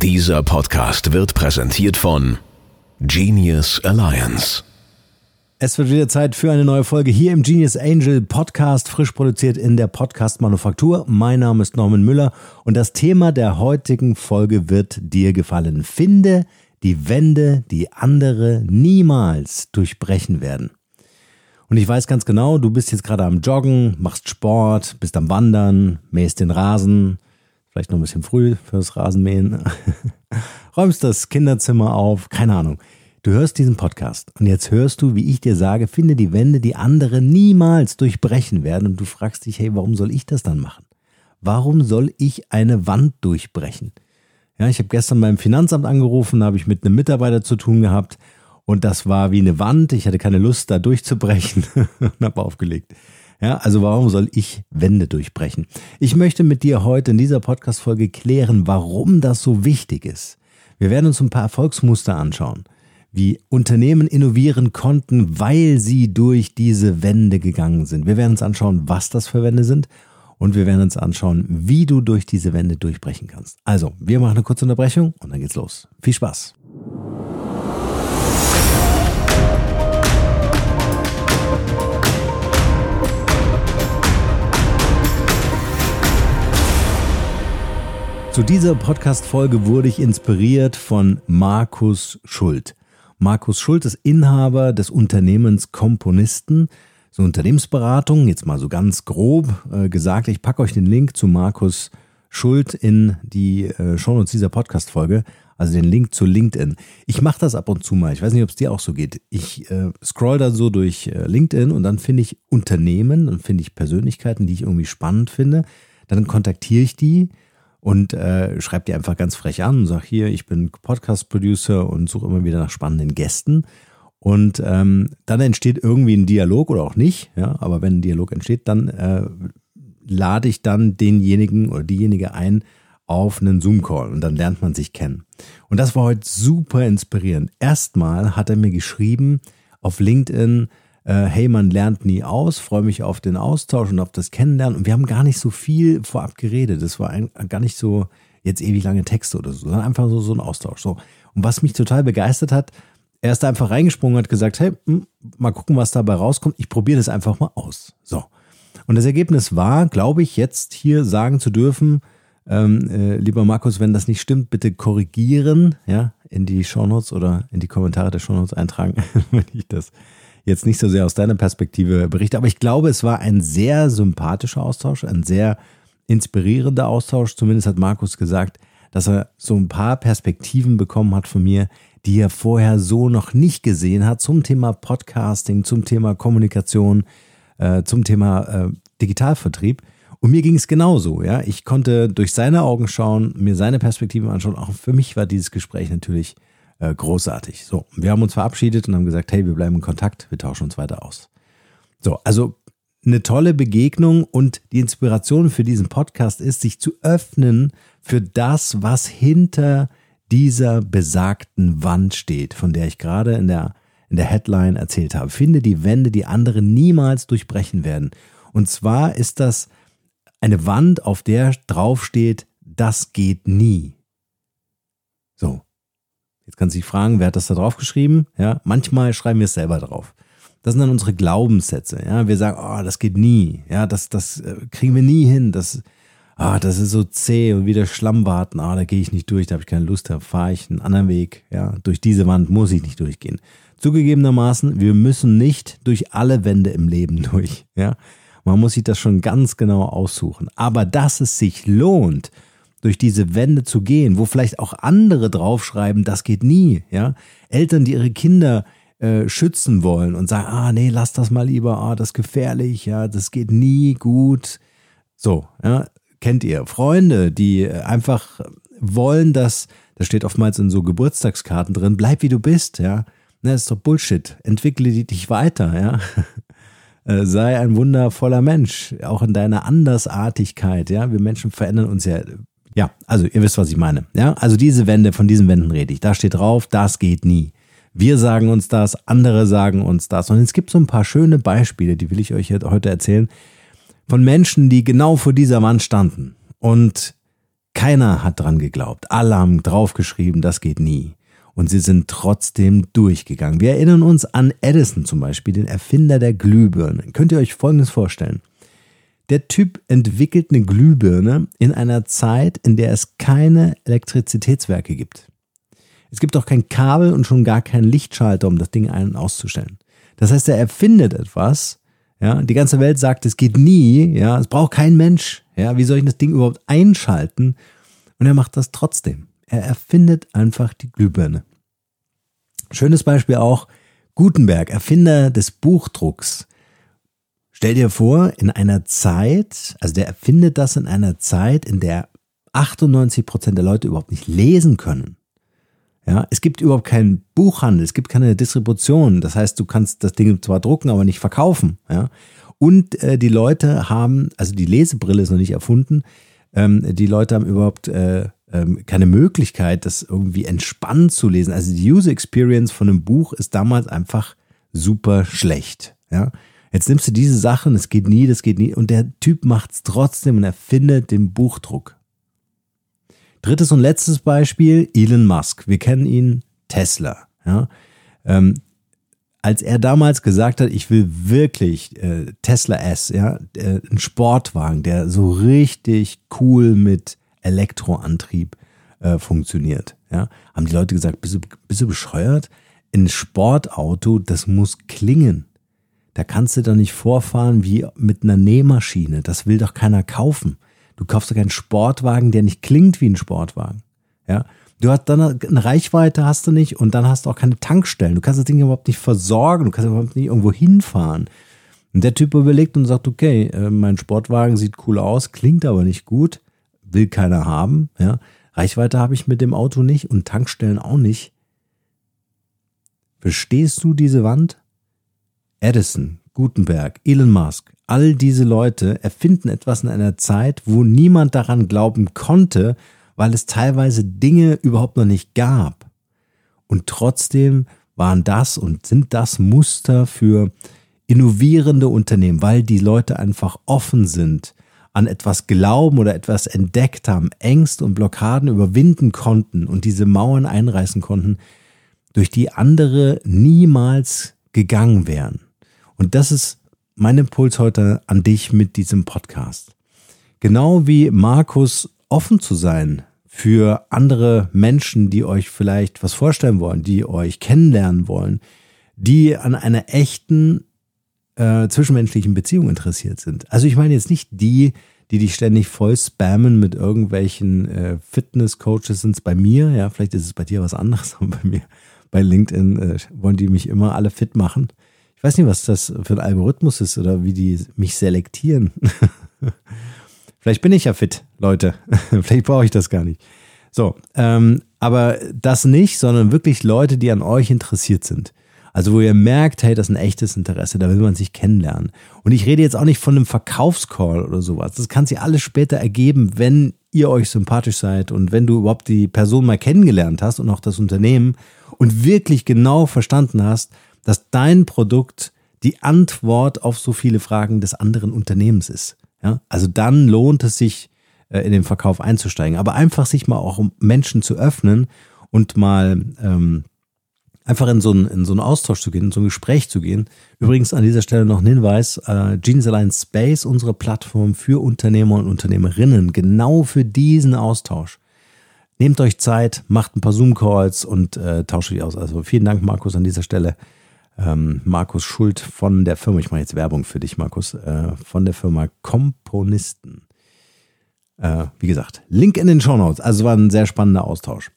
Dieser Podcast wird präsentiert von Genius Alliance. Es wird wieder Zeit für eine neue Folge hier im Genius Angel Podcast, frisch produziert in der Podcast Manufaktur. Mein Name ist Norman Müller und das Thema der heutigen Folge wird dir gefallen. Finde die Wände, die andere niemals durchbrechen werden. Und ich weiß ganz genau, du bist jetzt gerade am Joggen, machst Sport, bist am Wandern, mähst den Rasen, vielleicht noch ein bisschen früh fürs Rasenmähen, räumst das Kinderzimmer auf, keine Ahnung. Du hörst diesen Podcast und jetzt hörst du, wie ich dir sage, finde die Wände, die andere niemals durchbrechen werden und du fragst dich, hey, warum soll ich das dann machen? Warum soll ich eine Wand durchbrechen? Ja, ich habe gestern beim Finanzamt angerufen, habe ich mit einem Mitarbeiter zu tun gehabt und das war wie eine Wand. Ich hatte keine Lust, da durchzubrechen und habe aufgelegt. Ja, also warum soll ich Wände durchbrechen? Ich möchte mit dir heute in dieser Podcast-Folge klären, warum das so wichtig ist. Wir werden uns ein paar Erfolgsmuster anschauen, wie Unternehmen innovieren konnten, weil sie durch diese Wände gegangen sind. Wir werden uns anschauen, was das für Wände sind und wir werden uns anschauen, wie du durch diese Wände durchbrechen kannst. Also, wir machen eine kurze Unterbrechung und dann geht's los. Viel Spaß! Zu dieser Podcast-Folge wurde ich inspiriert von Markus Schult. Markus Schult ist Inhaber des Unternehmens Komponisten, so Unternehmensberatung, jetzt mal so ganz grob äh, gesagt. Ich packe euch den Link zu Markus Schult in die äh, Shownotes dieser Podcast-Folge, also den Link zu LinkedIn. Ich mache das ab und zu mal. Ich weiß nicht, ob es dir auch so geht. Ich äh, scroll da so durch äh, LinkedIn und dann finde ich Unternehmen und finde ich Persönlichkeiten, die ich irgendwie spannend finde. Dann kontaktiere ich die und äh, schreib dir einfach ganz frech an und sag hier, ich bin Podcast-Producer und suche immer wieder nach spannenden Gästen. Und ähm, dann entsteht irgendwie ein Dialog oder auch nicht, ja, aber wenn ein Dialog entsteht, dann äh, lade ich dann denjenigen oder diejenige ein auf einen Zoom-Call und dann lernt man sich kennen. Und das war heute super inspirierend. Erstmal hat er mir geschrieben auf LinkedIn, hey, man lernt nie aus, freue mich auf den Austausch und auf das Kennenlernen. Und wir haben gar nicht so viel vorab geredet. Das war ein, gar nicht so jetzt ewig lange Texte oder so, sondern einfach so, so ein Austausch. So. Und was mich total begeistert hat, er ist einfach reingesprungen und hat gesagt, hey, hm, mal gucken, was dabei rauskommt. Ich probiere das einfach mal aus. So. Und das Ergebnis war, glaube ich, jetzt hier sagen zu dürfen, ähm, äh, lieber Markus, wenn das nicht stimmt, bitte korrigieren, ja, in die Shownotes oder in die Kommentare der Shownotes eintragen, wenn ich das jetzt nicht so sehr aus deiner Perspektive berichte, aber ich glaube, es war ein sehr sympathischer Austausch, ein sehr inspirierender Austausch. Zumindest hat Markus gesagt, dass er so ein paar Perspektiven bekommen hat von mir, die er vorher so noch nicht gesehen hat zum Thema Podcasting, zum Thema Kommunikation, äh, zum Thema äh, Digitalvertrieb. Und mir ging es genauso, ja. Ich konnte durch seine Augen schauen, mir seine Perspektiven anschauen. Auch für mich war dieses Gespräch natürlich äh, großartig. So, wir haben uns verabschiedet und haben gesagt, hey, wir bleiben in Kontakt, wir tauschen uns weiter aus. So, also eine tolle Begegnung und die Inspiration für diesen Podcast ist, sich zu öffnen für das, was hinter dieser besagten Wand steht, von der ich gerade in der, in der Headline erzählt habe. Finde die Wände, die andere niemals durchbrechen werden. Und zwar ist das eine Wand, auf der drauf steht, das geht nie. So. Jetzt kannst du dich fragen, wer hat das da drauf geschrieben? Ja, manchmal schreiben wir es selber drauf. Das sind dann unsere Glaubenssätze. Ja, wir sagen, oh, das geht nie. Ja, das, das äh, kriegen wir nie hin. Das, ah, das ist so zäh und wieder Schlammwarten. Ah, da gehe ich nicht durch, da habe ich keine Lust, da fahre ich einen anderen Weg. Ja, durch diese Wand muss ich nicht durchgehen. Zugegebenermaßen, wir müssen nicht durch alle Wände im Leben durch. Ja, man muss sich das schon ganz genau aussuchen. Aber dass es sich lohnt, durch diese Wände zu gehen, wo vielleicht auch andere draufschreiben, das geht nie, ja. Eltern, die ihre Kinder äh, schützen wollen und sagen, ah, nee, lass das mal lieber, ah, das ist gefährlich, ja, das geht nie gut. So, ja, kennt ihr. Freunde, die einfach wollen, dass, das steht oftmals in so Geburtstagskarten drin, bleib wie du bist, ja. Ne, das ist doch Bullshit. Entwickle dich weiter, ja. Äh, sei ein wundervoller Mensch, auch in deiner Andersartigkeit, ja. Wir Menschen verändern uns ja ja, also ihr wisst, was ich meine. Ja, also diese Wände, von diesen Wänden rede ich. Da steht drauf, das geht nie. Wir sagen uns das, andere sagen uns das. Und es gibt so ein paar schöne Beispiele, die will ich euch heute erzählen, von Menschen, die genau vor dieser Wand standen und Keiner hat dran geglaubt. Alle haben draufgeschrieben, das geht nie. Und sie sind trotzdem durchgegangen. Wir erinnern uns an Edison zum Beispiel, den Erfinder der Glühbirne. Könnt ihr euch Folgendes vorstellen? Der Typ entwickelt eine Glühbirne in einer Zeit, in der es keine Elektrizitätswerke gibt. Es gibt auch kein Kabel und schon gar keinen Lichtschalter, um das Ding ein- und auszustellen. Das heißt, er erfindet etwas, ja, die ganze Welt sagt, es geht nie, ja, es braucht kein Mensch, ja, wie soll ich das Ding überhaupt einschalten? Und er macht das trotzdem. Er erfindet einfach die Glühbirne. Schönes Beispiel auch Gutenberg, Erfinder des Buchdrucks. Stell dir vor, in einer Zeit, also der erfindet das in einer Zeit, in der 98 Prozent der Leute überhaupt nicht lesen können. Ja, es gibt überhaupt keinen Buchhandel, es gibt keine Distribution. Das heißt, du kannst das Ding zwar drucken, aber nicht verkaufen. Ja, und äh, die Leute haben, also die Lesebrille ist noch nicht erfunden. Ähm, die Leute haben überhaupt äh, ähm, keine Möglichkeit, das irgendwie entspannt zu lesen. Also die User Experience von einem Buch ist damals einfach super schlecht. Ja, jetzt nimmst du diese Sachen, es geht nie, das geht nie, und der Typ macht es trotzdem und erfindet den Buchdruck. Drittes und letztes Beispiel, Elon Musk. Wir kennen ihn, Tesla. Ja? Ähm, als er damals gesagt hat, ich will wirklich äh, Tesla S, ja, äh, ein Sportwagen, der so richtig cool mit Elektroantrieb äh, funktioniert, ja, haben die Leute gesagt, bist du, bist du bescheuert? Ein Sportauto, das muss klingen. Da kannst du doch nicht vorfahren wie mit einer Nähmaschine. Das will doch keiner kaufen. Du kaufst doch keinen Sportwagen, der nicht klingt wie ein Sportwagen. Ja. Du hast dann eine Reichweite hast du nicht und dann hast du auch keine Tankstellen. Du kannst das Ding überhaupt nicht versorgen. Du kannst überhaupt nicht irgendwo hinfahren. Und der Typ überlegt und sagt, okay, äh, mein Sportwagen sieht cool aus, klingt aber nicht gut, will keiner haben. Ja. Reichweite habe ich mit dem Auto nicht und Tankstellen auch nicht. Verstehst du diese Wand? Edison, Gutenberg, Elon Musk, all diese Leute erfinden etwas in einer Zeit, wo niemand daran glauben konnte, weil es teilweise Dinge überhaupt noch nicht gab. Und trotzdem waren das und sind das Muster für innovierende Unternehmen, weil die Leute einfach offen sind, an etwas glauben oder etwas entdeckt haben, Ängste und Blockaden überwinden konnten und diese Mauern einreißen konnten, durch die andere niemals gegangen wären. Und das ist mein Impuls heute an dich mit diesem Podcast. Genau wie Markus offen zu sein für andere Menschen, die euch vielleicht was vorstellen wollen, die euch kennenlernen wollen, die an einer echten äh, zwischenmenschlichen Beziehung interessiert sind. Also ich meine jetzt nicht die, die dich ständig voll spammen mit irgendwelchen äh, Fitness-Coaches sind es bei mir, ja, vielleicht ist es bei dir was anderes, aber bei mir, bei LinkedIn äh, wollen die mich immer alle fit machen. Ich weiß nicht, was das für ein Algorithmus ist oder wie die mich selektieren. Vielleicht bin ich ja fit, Leute. Vielleicht brauche ich das gar nicht. So, ähm, aber das nicht, sondern wirklich Leute, die an euch interessiert sind. Also wo ihr merkt, hey, das ist ein echtes Interesse, da will man sich kennenlernen. Und ich rede jetzt auch nicht von einem Verkaufscall oder sowas. Das kann sich alles später ergeben, wenn ihr euch sympathisch seid und wenn du überhaupt die Person mal kennengelernt hast und auch das Unternehmen und wirklich genau verstanden hast, dass dein Produkt die Antwort auf so viele Fragen des anderen Unternehmens ist. Ja? Also dann lohnt es sich, äh, in den Verkauf einzusteigen. Aber einfach sich mal auch um Menschen zu öffnen und mal ähm, einfach in so, einen, in so einen Austausch zu gehen, in so ein Gespräch zu gehen. Übrigens an dieser Stelle noch ein Hinweis, äh, Genius Alliance Space, unsere Plattform für Unternehmer und Unternehmerinnen, genau für diesen Austausch. Nehmt euch Zeit, macht ein paar Zoom-Calls und äh, tauscht euch aus. Also vielen Dank, Markus, an dieser Stelle ähm, Markus Schuld von der Firma, ich mache jetzt Werbung für dich, Markus, äh, von der Firma Komponisten. Äh, wie gesagt, Link in den Show Notes. Also war ein sehr spannender Austausch.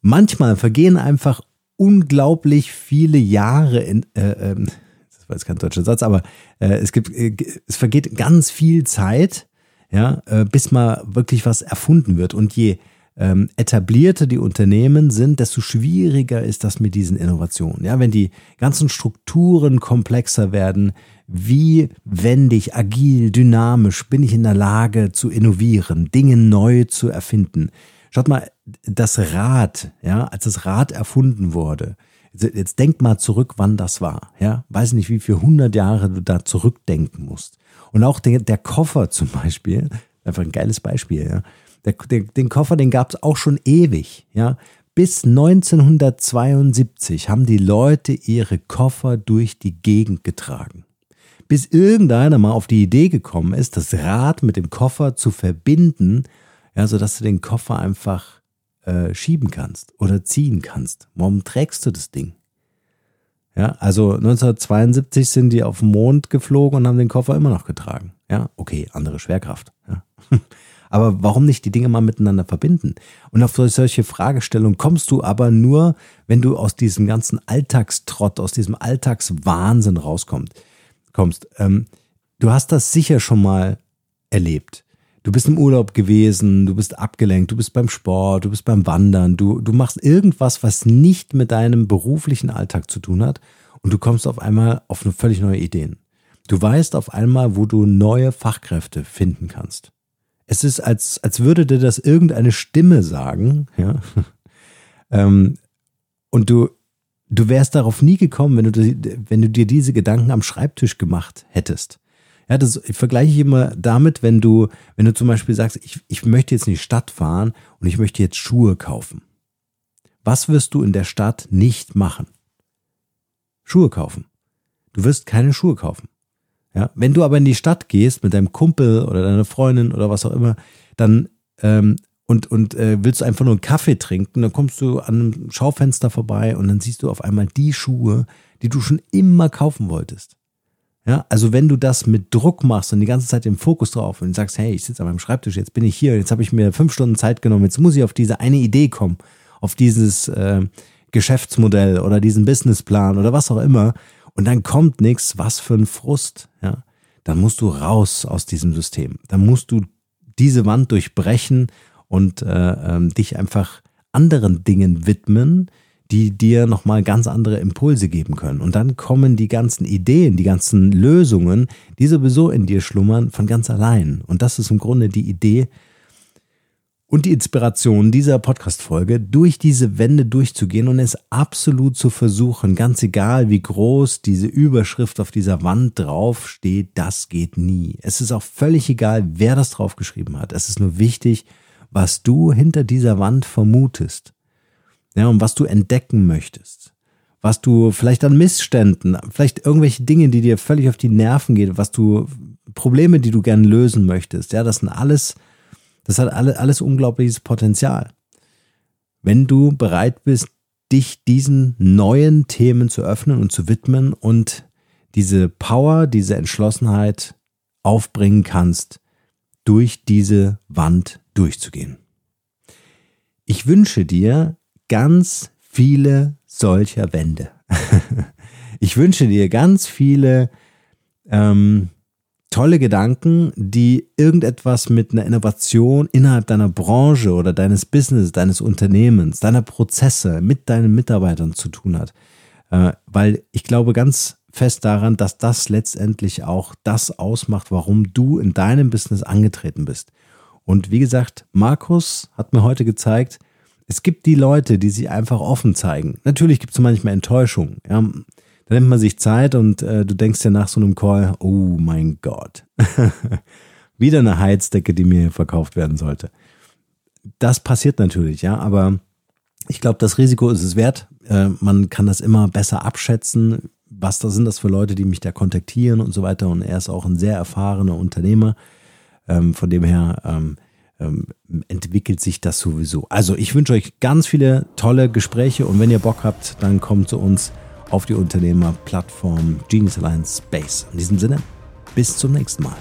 Manchmal vergehen einfach unglaublich viele Jahre in, äh, ähm, das war jetzt kein deutscher Satz, aber äh, es gibt, äh, es vergeht ganz viel Zeit, ja, äh, bis mal wirklich was erfunden wird. Und je ähm, etablierter die Unternehmen sind, desto schwieriger ist das mit diesen Innovationen. Ja, wenn die ganzen Strukturen komplexer werden, wie wendig, agil, dynamisch bin ich in der Lage zu innovieren, Dinge neu zu erfinden. Schaut mal, das Rad, ja, als das Rad erfunden wurde, jetzt denk mal zurück, wann das war, ja, weiß nicht, wie viele hundert Jahre du da zurückdenken musst. Und auch der, der Koffer zum Beispiel, einfach ein geiles Beispiel, ja, Der, der, den Koffer, den gab es auch schon ewig. Ja? Bis 1972 haben die Leute ihre Koffer durch die Gegend getragen. Bis irgendeiner mal auf die Idee gekommen ist, das Rad mit dem Koffer zu verbinden, ja, sodass du den Koffer einfach äh, schieben kannst oder ziehen kannst. Warum trägst du das Ding? Ja, also 1972 sind die auf den Mond geflogen und haben den Koffer immer noch getragen. Ja, okay, andere Schwerkraft. Ja. Aber warum nicht die Dinge mal miteinander verbinden? Und auf solche Fragestellungen kommst du aber nur, wenn du aus diesem ganzen Alltagstrott, aus diesem Alltagswahnsinn rauskommst. Kommst. Ähm, du hast das sicher schon mal erlebt. Du bist im Urlaub gewesen, du bist abgelenkt, du bist beim Sport, du bist beim Wandern, du, du machst irgendwas, was nicht mit deinem beruflichen Alltag zu tun hat und du kommst auf einmal auf eine völlig neue Ideen. Du weißt auf einmal, wo du neue Fachkräfte finden kannst. Es ist, als, als würde dir das irgendeine Stimme sagen, ja. ähm, und du, du wärst darauf nie gekommen, wenn du, wenn du dir diese Gedanken am Schreibtisch gemacht hättest. Ja, das vergleiche ich immer damit, wenn du, wenn du zum Beispiel sagst, ich, ich möchte jetzt in die Stadt fahren und ich möchte jetzt Schuhe kaufen. Was wirst du in der Stadt nicht machen? Schuhe kaufen. Du wirst keine Schuhe kaufen. Ja, wenn du aber in die Stadt gehst mit deinem Kumpel oder deiner Freundin oder was auch immer, dann ähm, und, und äh, willst du einfach nur einen Kaffee trinken, dann kommst du an einem Schaufenster vorbei und dann siehst du auf einmal die Schuhe, die du schon immer kaufen wolltest. Ja, also wenn du das mit Druck machst und die ganze Zeit den Fokus drauf und sagst, hey, ich sitze an meinem Schreibtisch, jetzt bin ich hier, jetzt habe ich mir fünf Stunden Zeit genommen, jetzt muss ich auf diese eine Idee kommen, auf dieses äh, Geschäftsmodell oder diesen Businessplan oder was auch immer, und dann kommt nichts, was für ein Frust, ja. Dann musst du raus aus diesem System. Dann musst du diese Wand durchbrechen und äh, äh, dich einfach anderen Dingen widmen, die dir nochmal ganz andere Impulse geben können. Und dann kommen die ganzen Ideen, die ganzen Lösungen, die sowieso in dir schlummern, von ganz allein. Und das ist im Grunde die Idee und die Inspiration dieser Podcast-Folge, durch diese Wände durchzugehen und es absolut zu versuchen, ganz egal wie groß diese Überschrift auf dieser Wand drauf steht, das geht nie. Es ist auch völlig egal, wer das draufgeschrieben hat. Es ist nur wichtig, was du hinter dieser Wand vermutest ja, und was du entdecken möchtest. Was du vielleicht an Missständen, vielleicht irgendwelche Dinge, die dir völlig auf die Nerven gehen, was du, Probleme, die du gerne lösen möchtest. Ja, das sind alles, das hat alle, alles unglaubliches Potenzial. Wenn du bereit bist, dich diesen neuen Themen zu öffnen und zu widmen und diese Power, diese Entschlossenheit aufbringen kannst, durch diese Wand durchzugehen. Ich wünsche dir ganz viele solcher Wände. ich wünsche dir ganz viele ähm, tolle Gedanken, die irgendetwas mit einer Innovation innerhalb deiner Branche oder deines Business, deines Unternehmens, deiner Prozesse mit deinen Mitarbeitern zu tun hat. Äh, weil ich glaube ganz fest daran, dass das letztendlich auch das ausmacht, warum du in deinem Business angetreten bist. Und wie gesagt, Markus hat mir heute gezeigt, es gibt die Leute, die sich einfach offen zeigen. Natürlich gibt es manchmal Enttäuschung. Ja. Da nimmt man sich Zeit und äh, du denkst ja nach so einem Call, oh mein Gott, wieder eine Heizdecke, die mir verkauft werden sollte. Das passiert natürlich, ja, aber ich glaube, das Risiko ist es wert. Äh, man kann das immer besser abschätzen. Was da sind das für Leute, die mich da kontaktieren und so weiter. Und er ist auch ein sehr erfahrener Unternehmer. Ähm, von dem her ähm, ähm, entwickelt sich das sowieso. Also ich wünsche euch ganz viele tolle Gespräche und wenn ihr Bock habt, dann kommt zu uns auf die Unternehmerplattform Genius Alliance Space. In diesem Sinne, bis zum nächsten Mal.